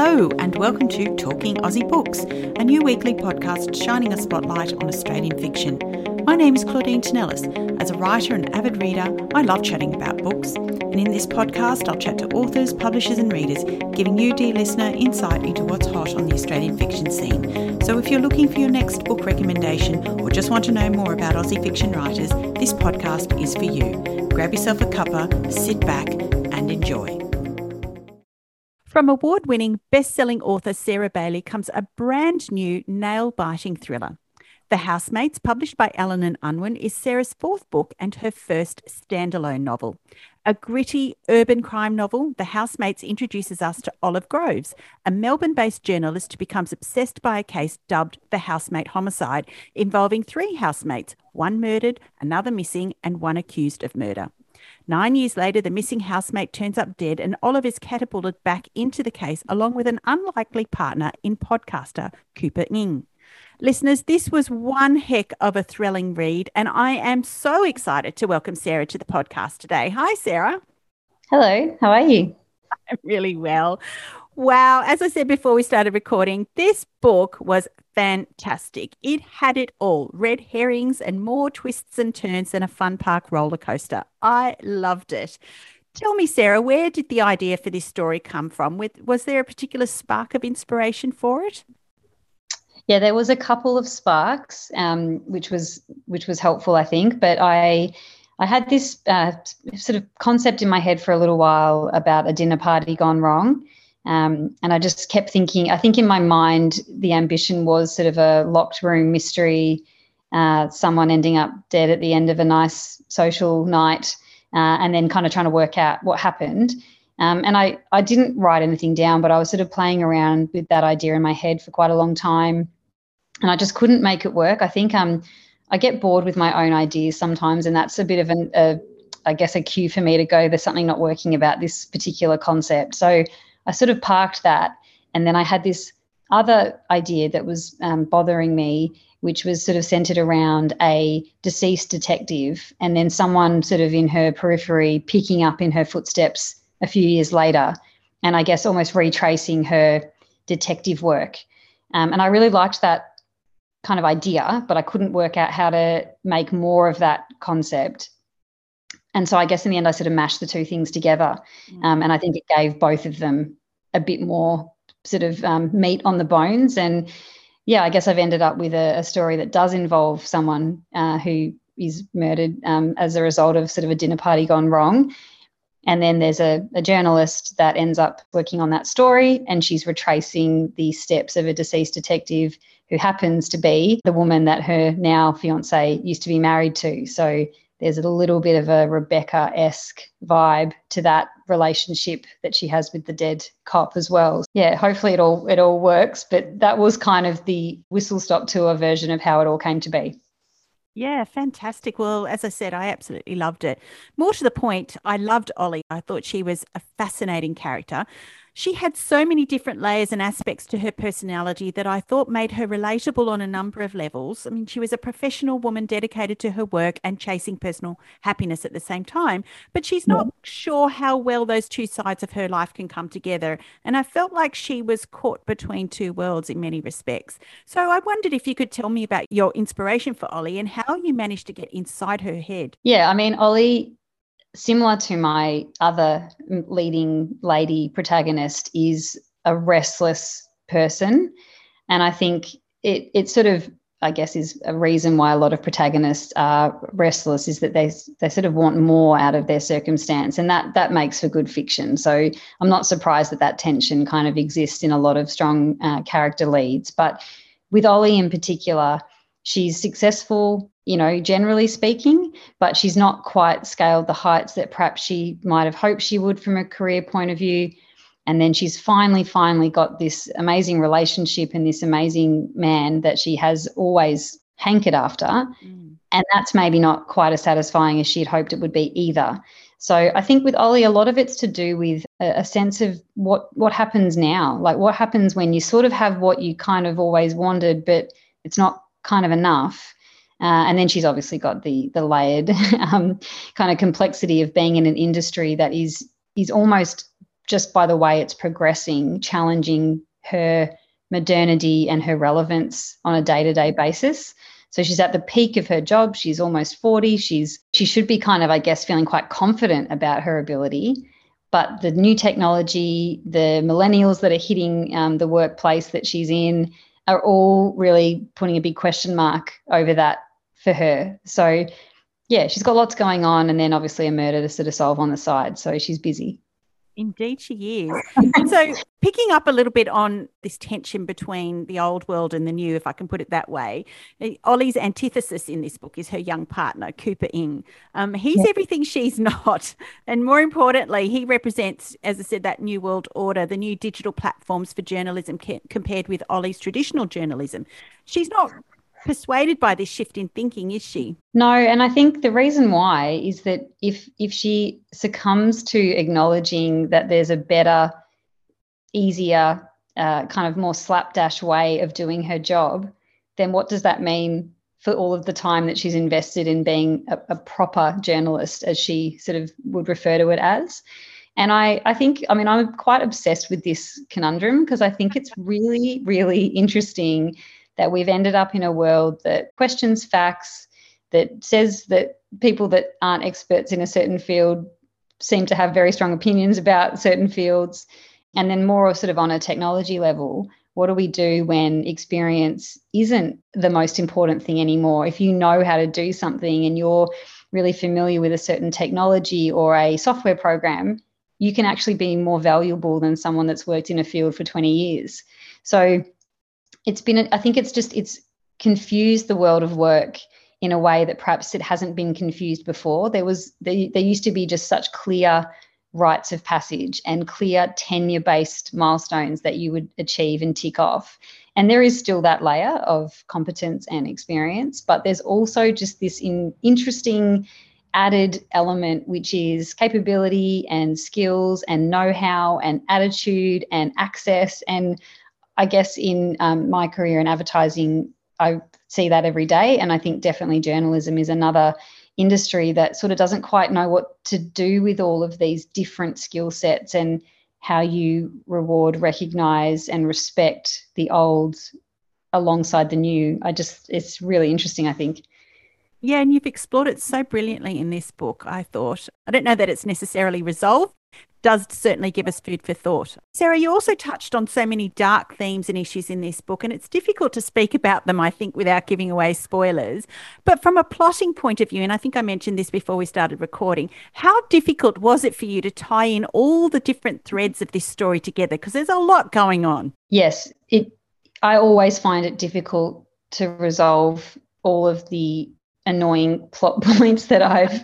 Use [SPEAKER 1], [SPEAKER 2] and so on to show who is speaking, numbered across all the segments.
[SPEAKER 1] Hello, and welcome to Talking Aussie Books, a new weekly podcast shining a spotlight on Australian fiction. My name is Claudine Tinellis. As a writer and avid reader, I love chatting about books. And in this podcast, I'll chat to authors, publishers, and readers, giving you, dear listener, insight into what's hot on the Australian fiction scene. So if you're looking for your next book recommendation or just want to know more about Aussie fiction writers, this podcast is for you. Grab yourself a cuppa, sit back, and enjoy. From award winning best selling author Sarah Bailey comes a brand new nail biting thriller. The Housemates, published by Allen and Unwin, is Sarah's fourth book and her first standalone novel. A gritty urban crime novel, The Housemates introduces us to Olive Groves, a Melbourne based journalist who becomes obsessed by a case dubbed the Housemate Homicide, involving three housemates one murdered, another missing, and one accused of murder. Nine years later, the missing housemate turns up dead, and Olive is catapulted back into the case along with an unlikely partner in podcaster Cooper Ng. Listeners, this was one heck of a thrilling read, and I am so excited to welcome Sarah to the podcast today. Hi, Sarah.
[SPEAKER 2] Hello, how are you?
[SPEAKER 1] I'm really well. Wow. As I said before we started recording, this book was fantastic. It had it all red herrings and more twists and turns than a fun park roller coaster. I loved it. Tell me, Sarah, where did the idea for this story come from? Was there a particular spark of inspiration for it?
[SPEAKER 2] Yeah, there was a couple of sparks, um, which was which was helpful, I think. But I I had this uh, sort of concept in my head for a little while about a dinner party gone wrong. Um, and I just kept thinking, I think in my mind, the ambition was sort of a locked room mystery, uh, someone ending up dead at the end of a nice social night, uh, and then kind of trying to work out what happened. Um, and I, I didn't write anything down, but I was sort of playing around with that idea in my head for quite a long time. And I just couldn't make it work. I think um, I get bored with my own ideas sometimes, and that's a bit of an, a, I guess, a cue for me to go, there's something not working about this particular concept. So I sort of parked that. And then I had this other idea that was um, bothering me, which was sort of centered around a deceased detective and then someone sort of in her periphery picking up in her footsteps a few years later. And I guess almost retracing her detective work. Um, and I really liked that kind of idea, but I couldn't work out how to make more of that concept. And so I guess in the end, I sort of mashed the two things together. Mm. Um, and I think it gave both of them a bit more sort of um, meat on the bones. And yeah, I guess I've ended up with a, a story that does involve someone uh, who is murdered um, as a result of sort of a dinner party gone wrong. And then there's a, a, journalist that ends up working on that story, and she's retracing the steps of a deceased detective who happens to be the woman that her now fiance used to be married to. So there's a little bit of a Rebecca esque vibe to that relationship that she has with the dead cop as well. Yeah, hopefully it all it all works. But that was kind of the whistle stop tour version of how it all came to be.
[SPEAKER 1] Yeah, fantastic. Well, as I said, I absolutely loved it. More to the point, I loved Ollie. I thought she was a fascinating character she had so many different layers and aspects to her personality that I thought made her relatable on a number of levels. I mean, she was a professional woman dedicated to her work and chasing personal happiness at the same time, but she's not yeah. sure how well those two sides of her life can come together. And I felt like she was caught between two worlds in many respects. So I wondered if you could tell me about your inspiration for Ollie and how you managed to get inside her head.
[SPEAKER 2] Yeah, I mean, Ollie similar to my other leading lady protagonist, is a restless person. And I think it, it sort of, I guess, is a reason why a lot of protagonists are restless is that they, they sort of want more out of their circumstance. And that, that makes for good fiction. So I'm not surprised that that tension kind of exists in a lot of strong uh, character leads. But with Ollie in particular, she's successful you know, generally speaking, but she's not quite scaled the heights that perhaps she might have hoped she would from a career point of view. And then she's finally, finally got this amazing relationship and this amazing man that she has always hankered after. Mm. And that's maybe not quite as satisfying as she'd hoped it would be either. So I think with Ollie, a lot of it's to do with a, a sense of what what happens now. Like what happens when you sort of have what you kind of always wanted, but it's not kind of enough uh, and then she's obviously got the the layered um, kind of complexity of being in an industry that is is almost just by the way it's progressing, challenging her modernity and her relevance on a day-to-day basis. So she's at the peak of her job. She's almost 40. She's she should be kind of, I guess, feeling quite confident about her ability. But the new technology, the millennials that are hitting um, the workplace that she's in, are all really putting a big question mark over that for her. So yeah, she's got lots going on, and then obviously a murder to sort of solve on the side. So she's busy.
[SPEAKER 1] Indeed, she is. so, picking up a little bit on this tension between the old world and the new, if I can put it that way, Ollie's antithesis in this book is her young partner, Cooper Ng. Um, he's everything she's not. And more importantly, he represents, as I said, that new world order, the new digital platforms for journalism ca- compared with Ollie's traditional journalism. She's not persuaded by this shift in thinking, is she?
[SPEAKER 2] No, and I think the reason why is that if if she succumbs to acknowledging that there's a better, easier, uh, kind of more slapdash way of doing her job, then what does that mean for all of the time that she's invested in being a, a proper journalist, as she sort of would refer to it as? And I, I think, I mean, I'm quite obsessed with this conundrum because I think it's really, really interesting that we've ended up in a world that questions facts, that says that people that aren't experts in a certain field seem to have very strong opinions about certain fields. And then, more sort of on a technology level, what do we do when experience isn't the most important thing anymore? If you know how to do something and you're really familiar with a certain technology or a software program, you can actually be more valuable than someone that's worked in a field for 20 years. So it's been i think it's just it's confused the world of work in a way that perhaps it hasn't been confused before. There was there, there used to be just such clear rites of passage and clear tenure based milestones that you would achieve and tick off. And there is still that layer of competence and experience but there's also just this in, interesting added element which is capability and skills and know-how and attitude and access and I guess in um, my career in advertising, I see that every day. And I think definitely journalism is another industry that sort of doesn't quite know what to do with all of these different skill sets and how you reward, recognize, and respect the old alongside the new. I just, it's really interesting, I think.
[SPEAKER 1] Yeah, and you've explored it so brilliantly in this book, I thought. I don't know that it's necessarily resolved, does certainly give us food for thought. Sarah, you also touched on so many dark themes and issues in this book, and it's difficult to speak about them, I think, without giving away spoilers. But from a plotting point of view, and I think I mentioned this before we started recording, how difficult was it for you to tie in all the different threads of this story together? Because there's a lot going on.
[SPEAKER 2] Yes, it. I always find it difficult to resolve all of the annoying plot points that I've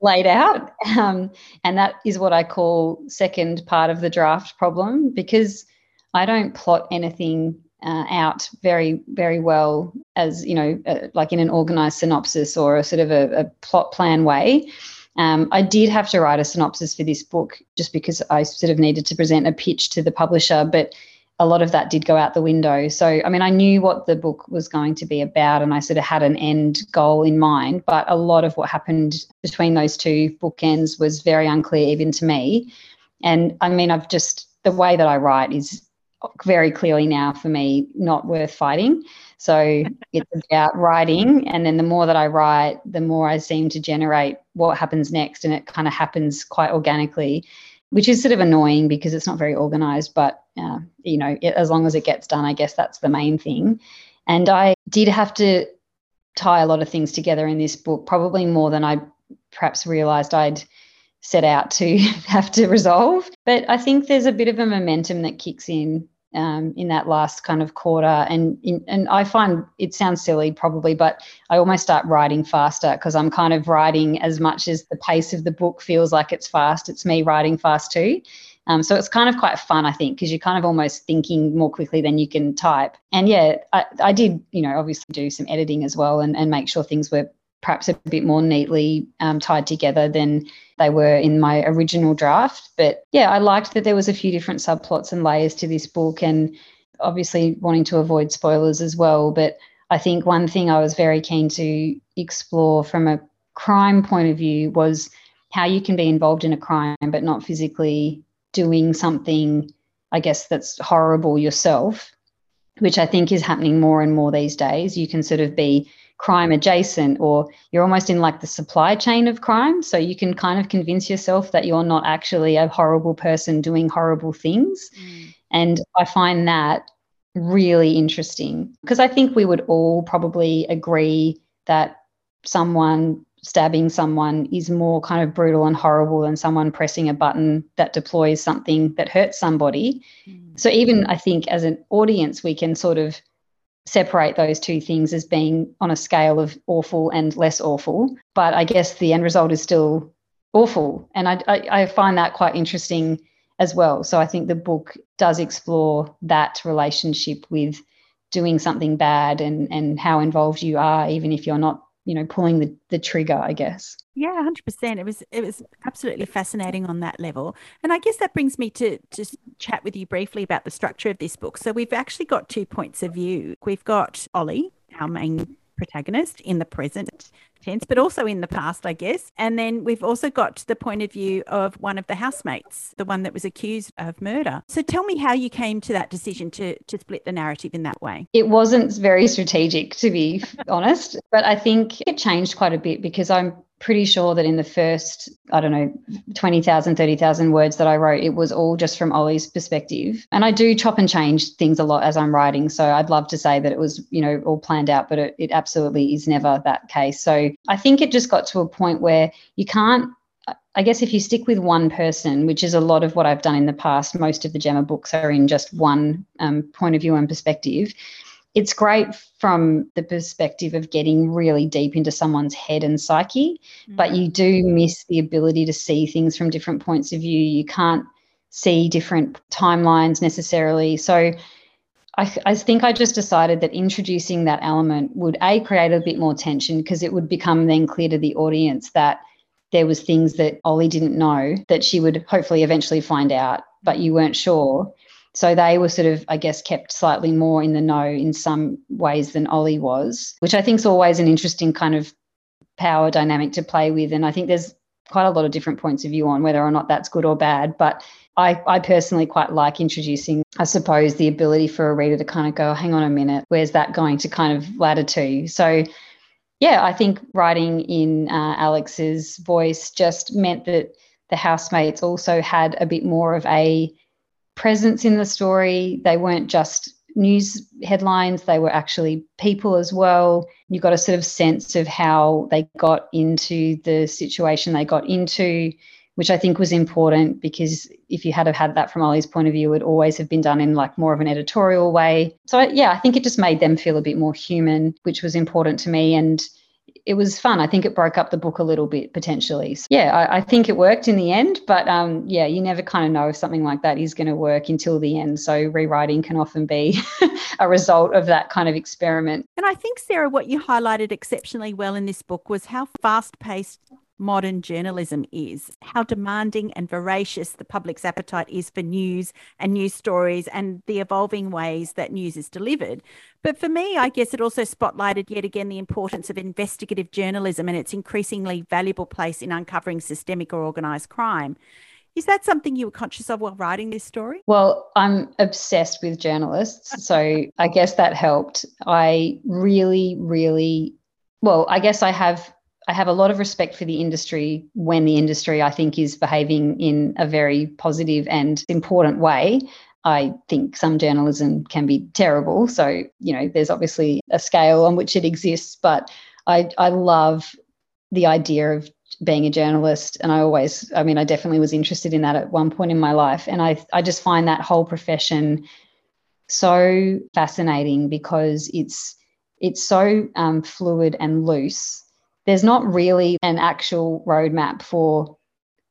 [SPEAKER 2] laid out. Um, and that is what I call second part of the draft problem because I don't plot anything uh, out very, very well as, you know, uh, like in an organized synopsis or a sort of a, a plot plan way. Um, I did have to write a synopsis for this book just because I sort of needed to present a pitch to the publisher, but a lot of that did go out the window. So, I mean, I knew what the book was going to be about and I sort of had an end goal in mind, but a lot of what happened between those two bookends was very unclear even to me. And I mean, I've just, the way that I write is very clearly now for me not worth fighting. So it's about writing. And then the more that I write, the more I seem to generate what happens next. And it kind of happens quite organically which is sort of annoying because it's not very organized. But, uh, you know, it, as long as it gets done, I guess that's the main thing. And I did have to tie a lot of things together in this book, probably more than I perhaps realized I'd set out to have to resolve. But I think there's a bit of a momentum that kicks in um, in that last kind of quarter. And in, and I find it sounds silly probably, but I almost start writing faster because I'm kind of writing as much as the pace of the book feels like it's fast. It's me writing fast too. Um, so it's kind of quite fun, I think, because you're kind of almost thinking more quickly than you can type. And yeah, I, I did, you know, obviously do some editing as well and, and make sure things were perhaps a bit more neatly um, tied together than they were in my original draft. But yeah, I liked that there was a few different subplots and layers to this book, and obviously wanting to avoid spoilers as well. But I think one thing I was very keen to explore from a crime point of view was how you can be involved in a crime but not physically doing something, I guess, that's horrible yourself, which I think is happening more and more these days. You can sort of be crime adjacent or you're almost in like the supply chain of crime. So you can kind of convince yourself that you're not actually a horrible person doing horrible things. Mm. And I find that really interesting because I think we would all probably agree that someone stabbing someone is more kind of brutal and horrible than someone pressing a button that deploys something that hurts somebody. Mm. So even I think as an audience, we can sort of separate those two things as being on a scale of awful and less awful. But I guess the end result is still awful. And I, I, I find that quite interesting as well. So I think the book does explore that relationship with doing something bad and, and how involved you are, even if you're not you know pulling the, the trigger i guess
[SPEAKER 1] yeah 100% it was it was absolutely fascinating on that level and i guess that brings me to just chat with you briefly about the structure of this book so we've actually got two points of view we've got ollie our main protagonist in the present tense, but also in the past, I guess. And then we've also got the point of view of one of the housemates, the one that was accused of murder. So tell me how you came to that decision to to split the narrative in that way.
[SPEAKER 2] It wasn't very strategic, to be honest, but I think it changed quite a bit because I'm pretty sure that in the first, I don't know, 20,000, 30,000 words that I wrote, it was all just from Ollie's perspective. And I do chop and change things a lot as I'm writing. So I'd love to say that it was, you know, all planned out, but it, it absolutely is never that case. So I think it just got to a point where you can't I guess if you stick with one person, which is a lot of what I've done in the past, most of the Gemma books are in just one um, point of view and perspective it's great from the perspective of getting really deep into someone's head and psyche, mm-hmm. but you do miss the ability to see things from different points of view. You can't see different timelines necessarily. So I, I think I just decided that introducing that element would a create a bit more tension because it would become then clear to the audience that there was things that Ollie didn't know that she would hopefully eventually find out, but you weren't sure. So they were sort of, I guess, kept slightly more in the know in some ways than Ollie was, which I think is always an interesting kind of power dynamic to play with. And I think there's quite a lot of different points of view on whether or not that's good or bad. But I, I personally quite like introducing, I suppose, the ability for a reader to kind of go, hang on a minute, where's that going to kind of ladder to? So, yeah, I think writing in uh, Alex's voice just meant that the housemates also had a bit more of a presence in the story. They weren't just news headlines, they were actually people as well. You got a sort of sense of how they got into the situation they got into, which I think was important because if you had have had that from Ollie's point of view, it would always have been done in like more of an editorial way. So yeah, I think it just made them feel a bit more human, which was important to me. And it was fun. I think it broke up the book a little bit potentially. So, yeah, I, I, think it worked in the end, but um, yeah, you never kind of know if something like that is going to work until the end. So rewriting can often be a result of that kind of experiment.
[SPEAKER 1] And I think Sarah, what you highlighted exceptionally well in this book was how fast-paced modern journalism is, how demanding and voracious the public's appetite is for news and news stories and the evolving ways that news is delivered. But for me, I guess it also spotlighted yet again the importance of investigative journalism and its increasingly valuable place in uncovering systemic or organised crime. Is that something you were conscious of while writing this story?
[SPEAKER 2] Well, I'm obsessed with journalists. So I guess that helped. I really, really, well, I guess I have I have a lot of respect for the industry when the industry, I think, is behaving in a very positive and important way. I think some journalism can be terrible. So, you know, there's obviously a scale on which it exists, but I, I love the idea of being a journalist. And I always, I mean, I definitely was interested in that at one point in my life. And I, I just find that whole profession so fascinating because it's, it's so um, fluid and loose there's not really an actual roadmap for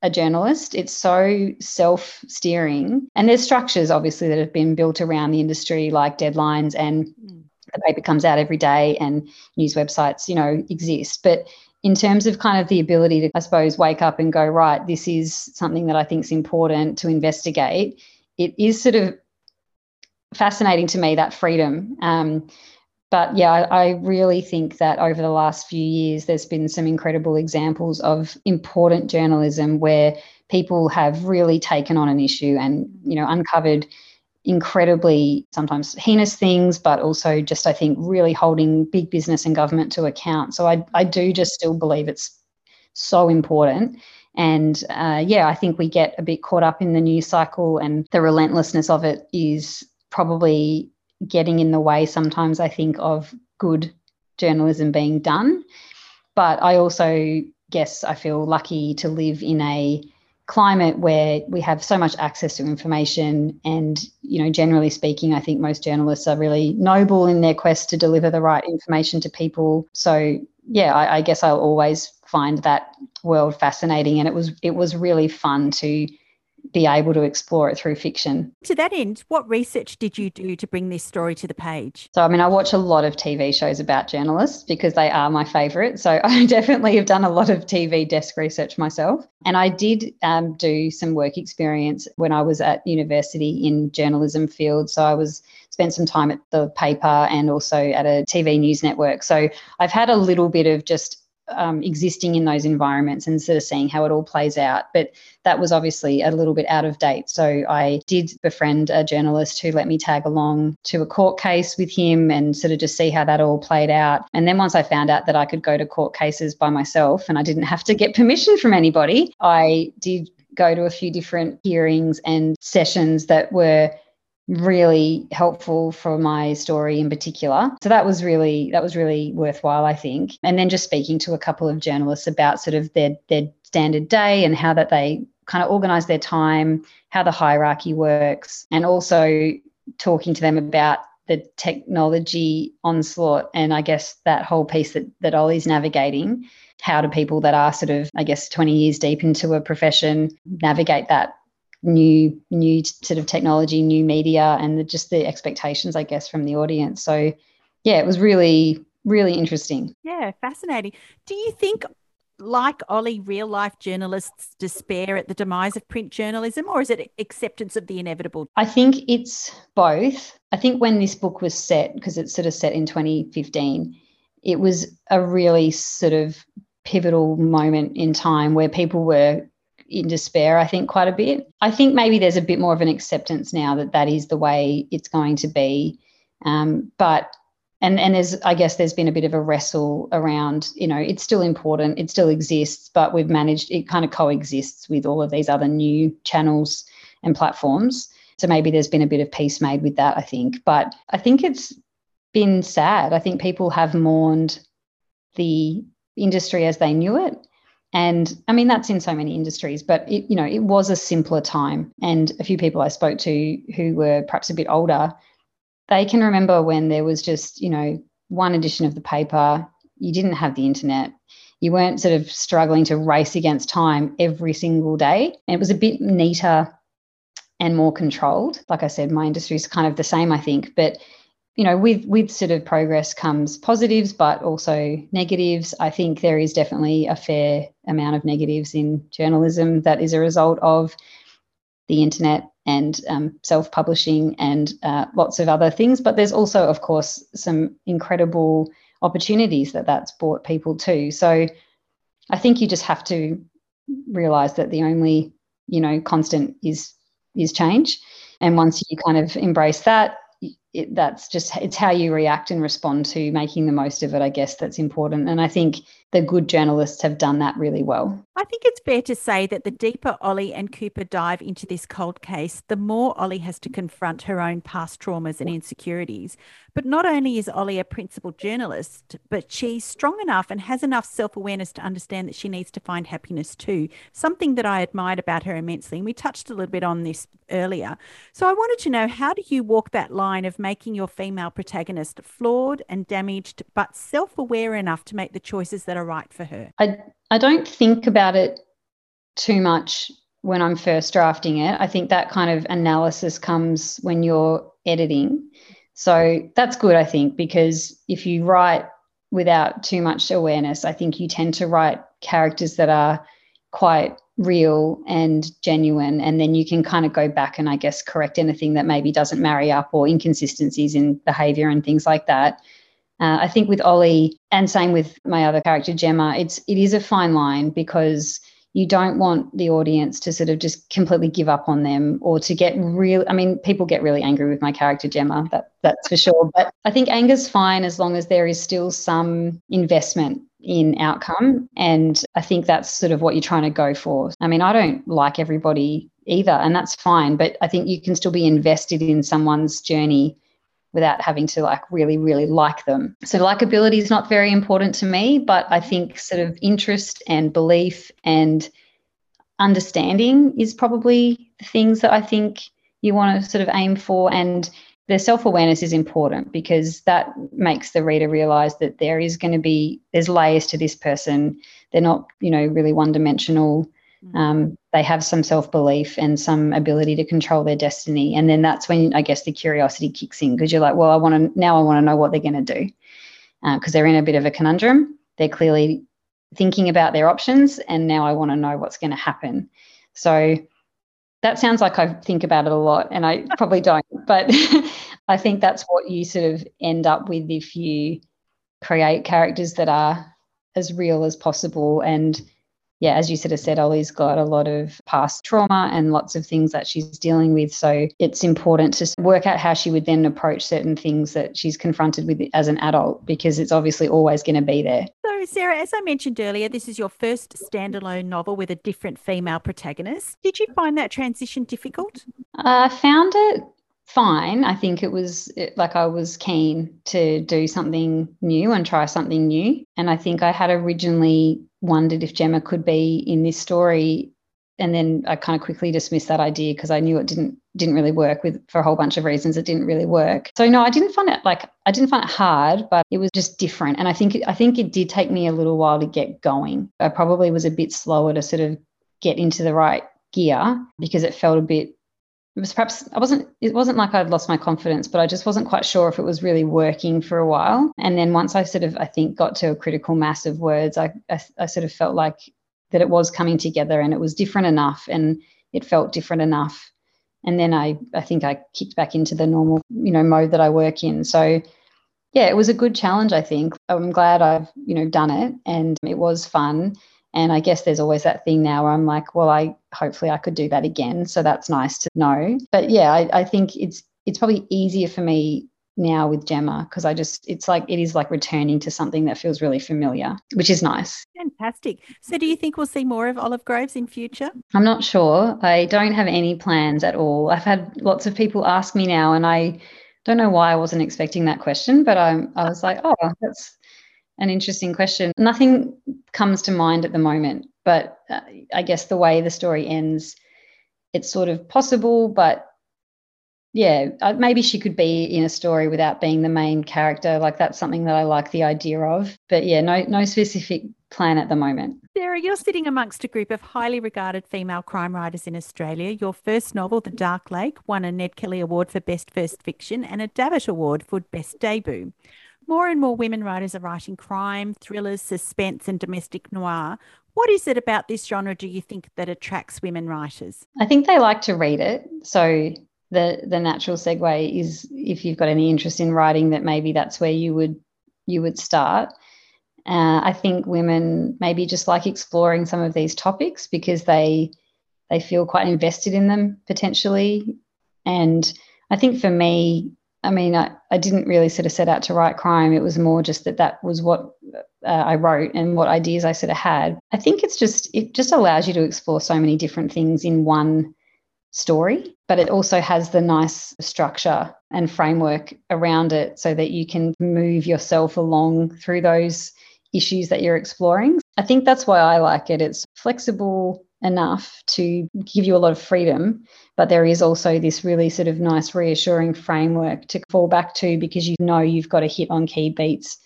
[SPEAKER 2] a journalist. It's so self steering. And there's structures, obviously, that have been built around the industry, like deadlines and mm. the paper comes out every day and news websites, you know, exist. But in terms of kind of the ability to, I suppose, wake up and go, right, this is something that I think is important to investigate, it is sort of fascinating to me that freedom. Um, but yeah, I, really think that over the last few years, there's been some incredible examples of important journalism where people have really taken on an issue and, you know, uncovered incredibly sometimes heinous things, but also just, I think, really holding big business and government to account. So I, I do just still believe it's so important. And uh, yeah, I think we get a bit caught up in the news cycle, and the relentlessness of it is probably getting in the way sometimes, I think, of good journalism being done. But I also guess I feel lucky to live in a climate where we have so much access to information. And you know generally speaking i think most journalists are really noble in their quest to deliver the right information to people. So yeah I, I guess i'll always find that world fascinating. And it was it was really fun to be able to explore it through fiction.
[SPEAKER 3] To that end, what research did you do to bring this story to the page?
[SPEAKER 2] So, I mean, I watch a lot of TV shows about journalists because they are my favourite. So, I definitely have done a lot of TV desk research myself. And I did um, do some work experience when I was at university in journalism field. So, I was spent some time at the paper and also at a TV news network. So, I've had a little bit of just um, existing in those environments and sort of seeing how it all plays out. But that was obviously a little bit out of date. So I did befriend a journalist who let me tag along to a court case with him and sort of just see how that all played out. And then once I found out that I could go to court cases by myself and I didn't have to get permission from anybody, I did go to a few different hearings and sessions that were really helpful for my story in particular. So that was really that was really worthwhile, I think. And then just speaking to a couple of journalists about sort of their their standard day and how that they kind of organize their time, how the hierarchy works, and also talking to them about the technology onslaught and I guess that whole piece that that Ollie's navigating. How do people that are sort of, I guess, 20 years deep into a profession navigate that new new sort of technology, new media, and the, just the expectations, I guess, from the audience. So, yeah, it was really really interesting.
[SPEAKER 3] Yeah, fascinating. Do you think? Like Ollie, real life journalists despair at the demise of print journalism, or is it acceptance of the inevitable?
[SPEAKER 2] I think it's both. I think when this book was set, because it's sort of set in 2015, it was a really sort of pivotal moment in time where people were in despair, I think, quite a bit. I think maybe there's a bit more of an acceptance now that that is the way it's going to be. Um, but and and there's I guess there's been a bit of a wrestle around you know it's still important it still exists but we've managed it kind of coexists with all of these other new channels and platforms so maybe there's been a bit of peace made with that I think but I think it's been sad I think people have mourned the industry as they knew it and I mean, that's in so many industries, but it, you know, it was a simpler time. And a few people I spoke to who were perhaps a bit older, they can remember when there was just, you know, one edition of the paper, you didn't have the internet. You weren't sort of struggling to race against time every single day. And it was a bit neater and more controlled. Like I said, my industry is kind of the same, I think, but you know, with with sort of progress comes positives, but also negatives. I think there is definitely a fair amount of negatives in journalism that is a result of the internet and um, self-publishing and uh, lots of other things. But there's also, of course, some incredible opportunities that that's brought people to. So I think you just have to realize that the only, you know, constant is is change. And once you kind of embrace that, it, that's just it's how you react and respond to making the most of it i guess that's important. And i think the good journalists have done that really well.
[SPEAKER 3] I think it's fair to say that the deeper ollie and cooper dive into this cold case the more ollie has to confront her own past traumas and insecurities. But not only is ollie a principled journalist but she's strong enough and has enough self-awareness to understand that she needs to find happiness too. Something that i admired about her immensely and we touched a little bit on this earlier. So i wanted to know how do you walk that line of making your female protagonist flawed and damaged, but self aware enough to make the choices that are right for her?
[SPEAKER 2] I, I don't think about it too much when I'm first drafting it. I think that kind of analysis comes when you're editing. So that's good, I think, because if you write without too much awareness, I think you tend to write characters that are quite real and genuine and then you can kind of go back and i guess correct anything that maybe doesn't marry up or inconsistencies in behavior and things like that uh, i think with ollie and same with my other character gemma it's it is a fine line because you don't want the audience to sort of just completely give up on them or to get real I mean people get really angry with my character Gemma that that's for sure but I think anger's fine as long as there is still some investment in outcome and I think that's sort of what you're trying to go for. I mean I don't like everybody either and that's fine but I think you can still be invested in someone's journey without having to like really really like them. So likability is not very important to me but i mm-hmm. think sort of interest and belief and understanding is probably the things that i think you want to sort of aim for and the self-awareness is important because that makes the reader realize that there is going to be there's layers to this person. They're not you know really one dimensional. Um, they have some self belief and some ability to control their destiny. And then that's when I guess the curiosity kicks in because you're like, well, I want to now I want to know what they're going to do because uh, they're in a bit of a conundrum. They're clearly thinking about their options, and now I want to know what's going to happen. So that sounds like I think about it a lot, and I probably don't, but I think that's what you sort of end up with if you create characters that are as real as possible and yeah, as you sort of said, Ollie's got a lot of past trauma and lots of things that she's dealing with. So it's important to work out how she would then approach certain things that she's confronted with as an adult because it's obviously always going to be there.
[SPEAKER 3] So, Sarah, as I mentioned earlier, this is your first standalone novel with a different female protagonist. Did you find that transition difficult?
[SPEAKER 2] Uh, I found it fine. I think it was like I was keen to do something new and try something new. And I think I had originally wondered if Gemma could be in this story. And then I kind of quickly dismissed that idea because I knew it didn't didn't really work with for a whole bunch of reasons. It didn't really work. So no, I didn't find it like I didn't find it hard, but it was just different. And I think I think it did take me a little while to get going. I probably was a bit slower to sort of get into the right gear because it felt a bit it was perhaps I wasn't it wasn't like I'd lost my confidence, but I just wasn't quite sure if it was really working for a while. And then once I sort of I think got to a critical mass of words, I I, I sort of felt like that it was coming together and it was different enough and it felt different enough. And then I I think I kicked back into the normal, you know, mode that I work in. So yeah, it was a good challenge, I think. I'm glad I've, you know, done it and it was fun. And I guess there's always that thing now where I'm like, well, I hopefully I could do that again. So that's nice to know. But yeah, I, I think it's it's probably easier for me now with Gemma because I just it's like it is like returning to something that feels really familiar, which is nice.
[SPEAKER 3] Fantastic. So do you think we'll see more of Olive Groves in future?
[SPEAKER 2] I'm not sure. I don't have any plans at all. I've had lots of people ask me now and I don't know why I wasn't expecting that question, but I'm I was like, oh, that's an interesting question. Nothing comes to mind at the moment, but uh, I guess the way the story ends, it's sort of possible, but yeah, maybe she could be in a story without being the main character. Like that's something that I like the idea of. But yeah, no, no specific plan at the moment.
[SPEAKER 3] Sarah, you're sitting amongst a group of highly regarded female crime writers in Australia. Your first novel, The Dark Lake, won a Ned Kelly Award for Best First Fiction and a Davitt Award for Best Debut. More and more women writers are writing crime, thrillers, suspense, and domestic noir. What is it about this genre do you think that attracts women writers?
[SPEAKER 2] I think they like to read it. So the the natural segue is if you've got any interest in writing that maybe that's where you would you would start. Uh, I think women maybe just like exploring some of these topics because they they feel quite invested in them potentially. And I think for me, I mean, I, I didn't really sort of set out to write crime. It was more just that that was what uh, I wrote and what ideas I sort of had. I think it's just, it just allows you to explore so many different things in one story, but it also has the nice structure and framework around it so that you can move yourself along through those issues that you're exploring. I think that's why I like it. It's flexible enough to give you a lot of freedom, but there is also this really sort of nice, reassuring framework to fall back to because you know you've got to hit on key beats.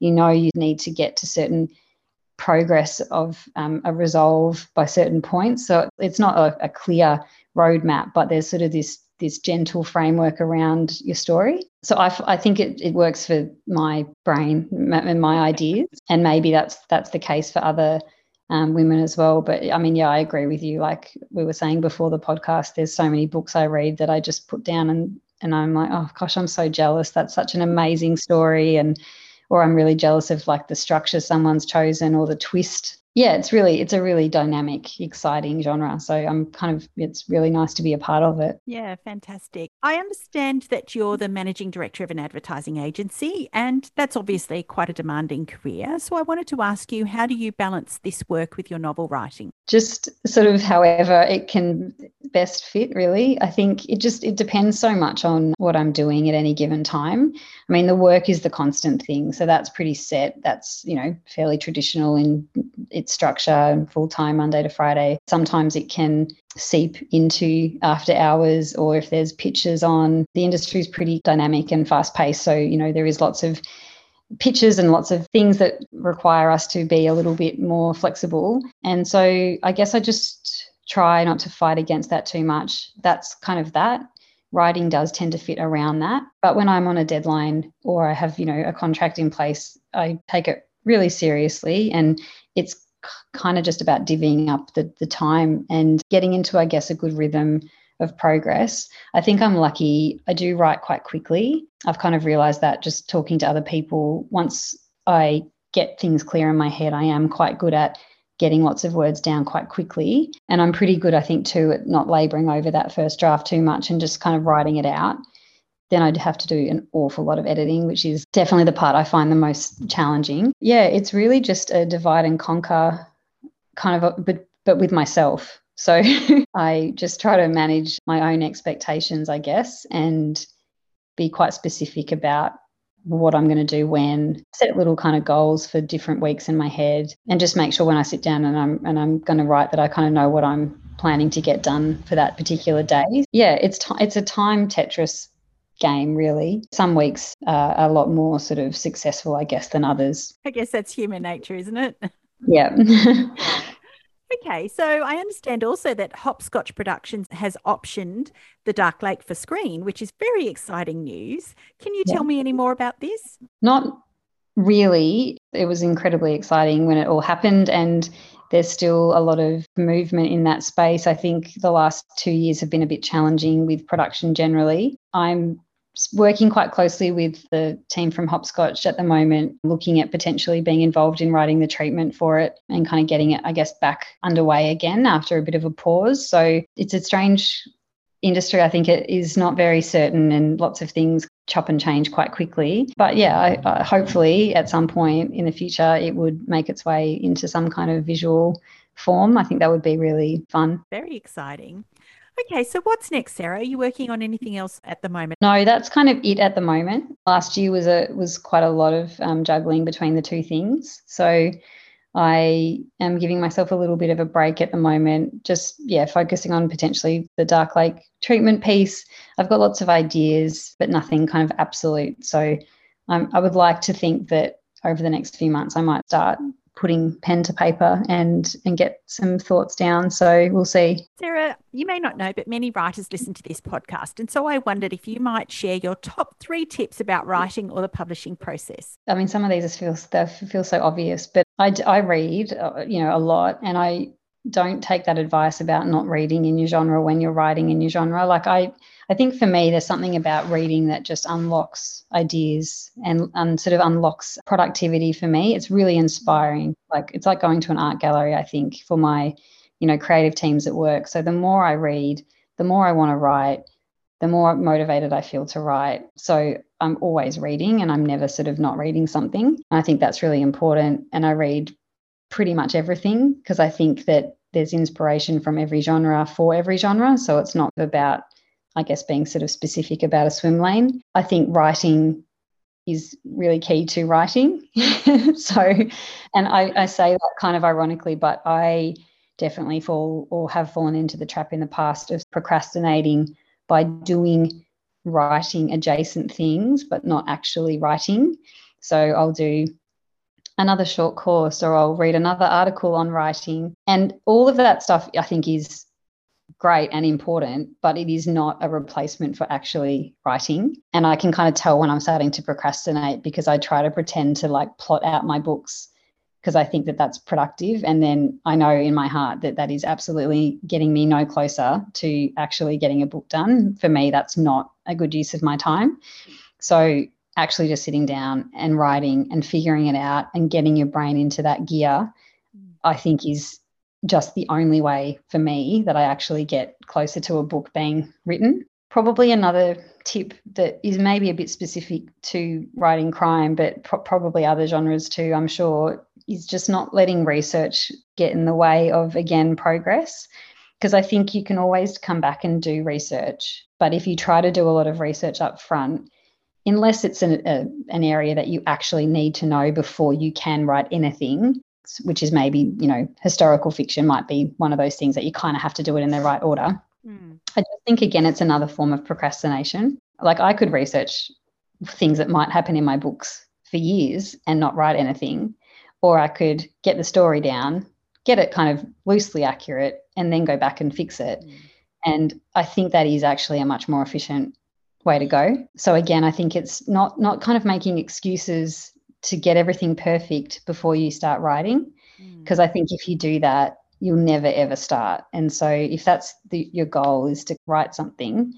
[SPEAKER 2] You know you need to get to certain progress of um, a resolve by certain points. So it's not a, a clear roadmap, but there's sort of this this gentle framework around your story. So I, I think it, it works for my brain and my ideas, and maybe that's that's the case for other um, women as well. But I mean, yeah, I agree with you. Like we were saying before the podcast, there's so many books I read that I just put down and and I'm like, oh gosh, I'm so jealous. That's such an amazing story, and or I'm really jealous of like the structure someone's chosen or the twist yeah, it's really it's a really dynamic, exciting genre. So I'm kind of it's really nice to be a part of it.
[SPEAKER 3] Yeah, fantastic. I understand that you're the managing director of an advertising agency, and that's obviously quite a demanding career. So I wanted to ask you, how do you balance this work with your novel writing?
[SPEAKER 2] Just sort of however it can best fit really. I think it just it depends so much on what I'm doing at any given time. I mean, the work is the constant thing, so that's pretty set. That's, you know, fairly traditional in its structure and full time Monday to Friday. Sometimes it can seep into after hours or if there's pitches on. The industry is pretty dynamic and fast paced. So, you know, there is lots of pitches and lots of things that require us to be a little bit more flexible. And so I guess I just try not to fight against that too much. That's kind of that. Writing does tend to fit around that. But when I'm on a deadline or I have, you know, a contract in place, I take it really seriously and it's kind of just about divvying up the, the time and getting into, I guess, a good rhythm of progress. I think I'm lucky. I do write quite quickly. I've kind of realized that just talking to other people, once I get things clear in my head, I am quite good at getting lots of words down quite quickly. And I'm pretty good, I think, too, at not laboring over that first draft too much and just kind of writing it out. Then I'd have to do an awful lot of editing, which is definitely the part I find the most challenging. Yeah, it's really just a divide and conquer kind of, a, but but with myself. So I just try to manage my own expectations, I guess, and be quite specific about what I'm going to do when, set little kind of goals for different weeks in my head, and just make sure when I sit down and I'm and I'm going to write that I kind of know what I'm planning to get done for that particular day. Yeah, it's t- it's a time Tetris game really some weeks are a lot more sort of successful i guess than others
[SPEAKER 3] i guess that's human nature isn't it
[SPEAKER 2] yeah
[SPEAKER 3] Okay, so I understand also that Hopscotch Productions has optioned The Dark Lake for screen, which is very exciting news. Can you yeah. tell me any more about this?
[SPEAKER 2] Not really. It was incredibly exciting when it all happened, and there's still a lot of movement in that space. I think the last two years have been a bit challenging with production generally. I'm working quite closely with the team from Hopscotch at the moment, looking at potentially being involved in writing the treatment for it and kind of getting it, I guess, back underway again after a bit of a pause. So it's a strange industry. I think it is not very certain and lots of things chop and change quite quickly. But yeah, I, I, hopefully at some point in the future it would make its way into some kind of visual form. I think that would be really fun.
[SPEAKER 3] Very exciting. Okay, so what's next, Sarah? Are you working on anything else at the moment?
[SPEAKER 2] No, that's kind of it at the moment. Last year was a was quite a lot of um, juggling between the two things. So I am giving myself a little bit of a break at the moment, just yeah, focusing on potentially the Dark Lake treatment piece. I've got lots of ideas, but nothing kind of absolute. So um, I would like to think that over the next few months, I might start putting pen to paper and and get some thoughts down. So we'll see.
[SPEAKER 3] Sarah you may not know but many writers listen to this podcast. And so i wondered if you might share your top three tips about writing or the publishing process.
[SPEAKER 2] I mean some of these feel they feel so obvious but i, I read uh, you know a lot. And i don't take that advice about not reading in your genre when you're writing in your genre like i I think for me, there's something about reading that just unlocks ideas and, and sort of unlocks productivity for me. It's really inspiring. Like it's like going to an art gallery, I think, for my, you know, creative teams at work. So the more I read, the more I want to write, the more motivated I feel to write. So I'm always reading and I'm never sort of not reading something. And I think that's really important. And I read pretty much everything because I think that there's inspiration from every genre for every genre. So it's not about I guess, being sort of specific about a swim lane. I think writing is really key to writing. so, and I, I say that kind of ironically, but I definitely fall or have fallen into the trap in the past of procrastinating by doing writing adjacent things, but not actually writing. So I'll do another short course or I'll read another article on writing. And all of that stuff I think is great and important, but it is not a replacement for actually writing. And I can kind of tell when I'm starting to procrastinate because I try to pretend to like plot out my books because I think that that's productive. And then I know in my heart that that is absolutely getting me no closer to actually getting a book done. For me, that's not a good use of my time. So actually just sitting down and writing and figuring it out and getting your brain into that gear mm. I think is just the only way for me that I actually get closer to a book being written. Probably another tip that is maybe a bit specific to writing crime, but pro- probably other genres too, I'm sure, is just not letting research get in the way of, again, progress. Because I think you can always come back and do research. But if you try to do a lot of research up front, unless it's an, a, an area that you actually need to know before you can write anything, which is maybe, you know, historical fiction might be one of those things that you kind of have to do it in the right order. Mm. I just think, again, it's another form of procrastination. Like I could research things that might happen in my books for years and not write anything, or I could get the story down, get it kind of loosely accurate, and then go back and fix it. Mm. And I think that is actually a much more efficient way to go. So again, I think it's not not kind of making excuses to get everything perfect before you start writing because mm. I think if you do that, you'll never ever start. And so if that's the, your goal is to write something,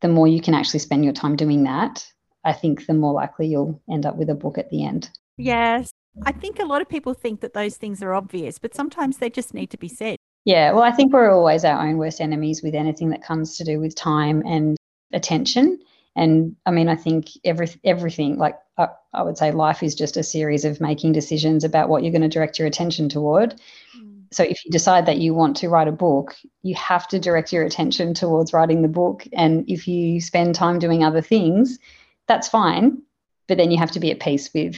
[SPEAKER 2] the more you can actually spend your time doing that, I think the more likely you'll end up with a book at the end.
[SPEAKER 3] Yes. I think a lot of people think that those things are obvious, but sometimes they just need to be said.
[SPEAKER 2] Yeah, well, I think we're always our own worst enemies with anything that comes to do with time and attention. And I mean, I think every everything like I, I would say life is just a series of making decisions about what you're going to direct your attention toward. Mm. So if you decide that you want to write a book, you have to direct your attention towards writing the book. And if you spend time doing other things, that's fine. But then you have to be at peace with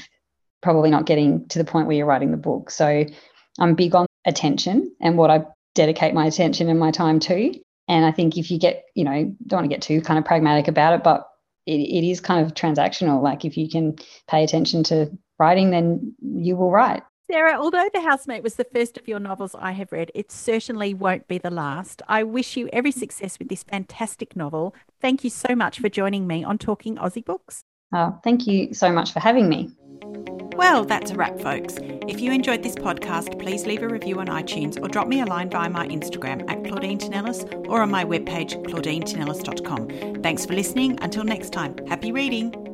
[SPEAKER 2] probably not getting to the point where you're writing the book. So I'm big on attention and what I dedicate my attention and my time to. And I think if you get, you know, don't want to get too kind of pragmatic about it, but it, it is kind of transactional. Like if you can pay attention to writing, then you will write.
[SPEAKER 3] Sarah, although The Housemate was the first of your novels I have read, it certainly won't be the last. I wish you every success with this fantastic novel. Thank you so much for joining me on Talking Aussie Books.
[SPEAKER 2] Oh, thank you so much for having me.
[SPEAKER 1] Well, that's a wrap, folks. If you enjoyed this podcast, please leave a review on iTunes or drop me a line via my Instagram at Claudine Tinellis or on my webpage, claudinetinellis.com. Thanks for listening. Until next time, happy reading.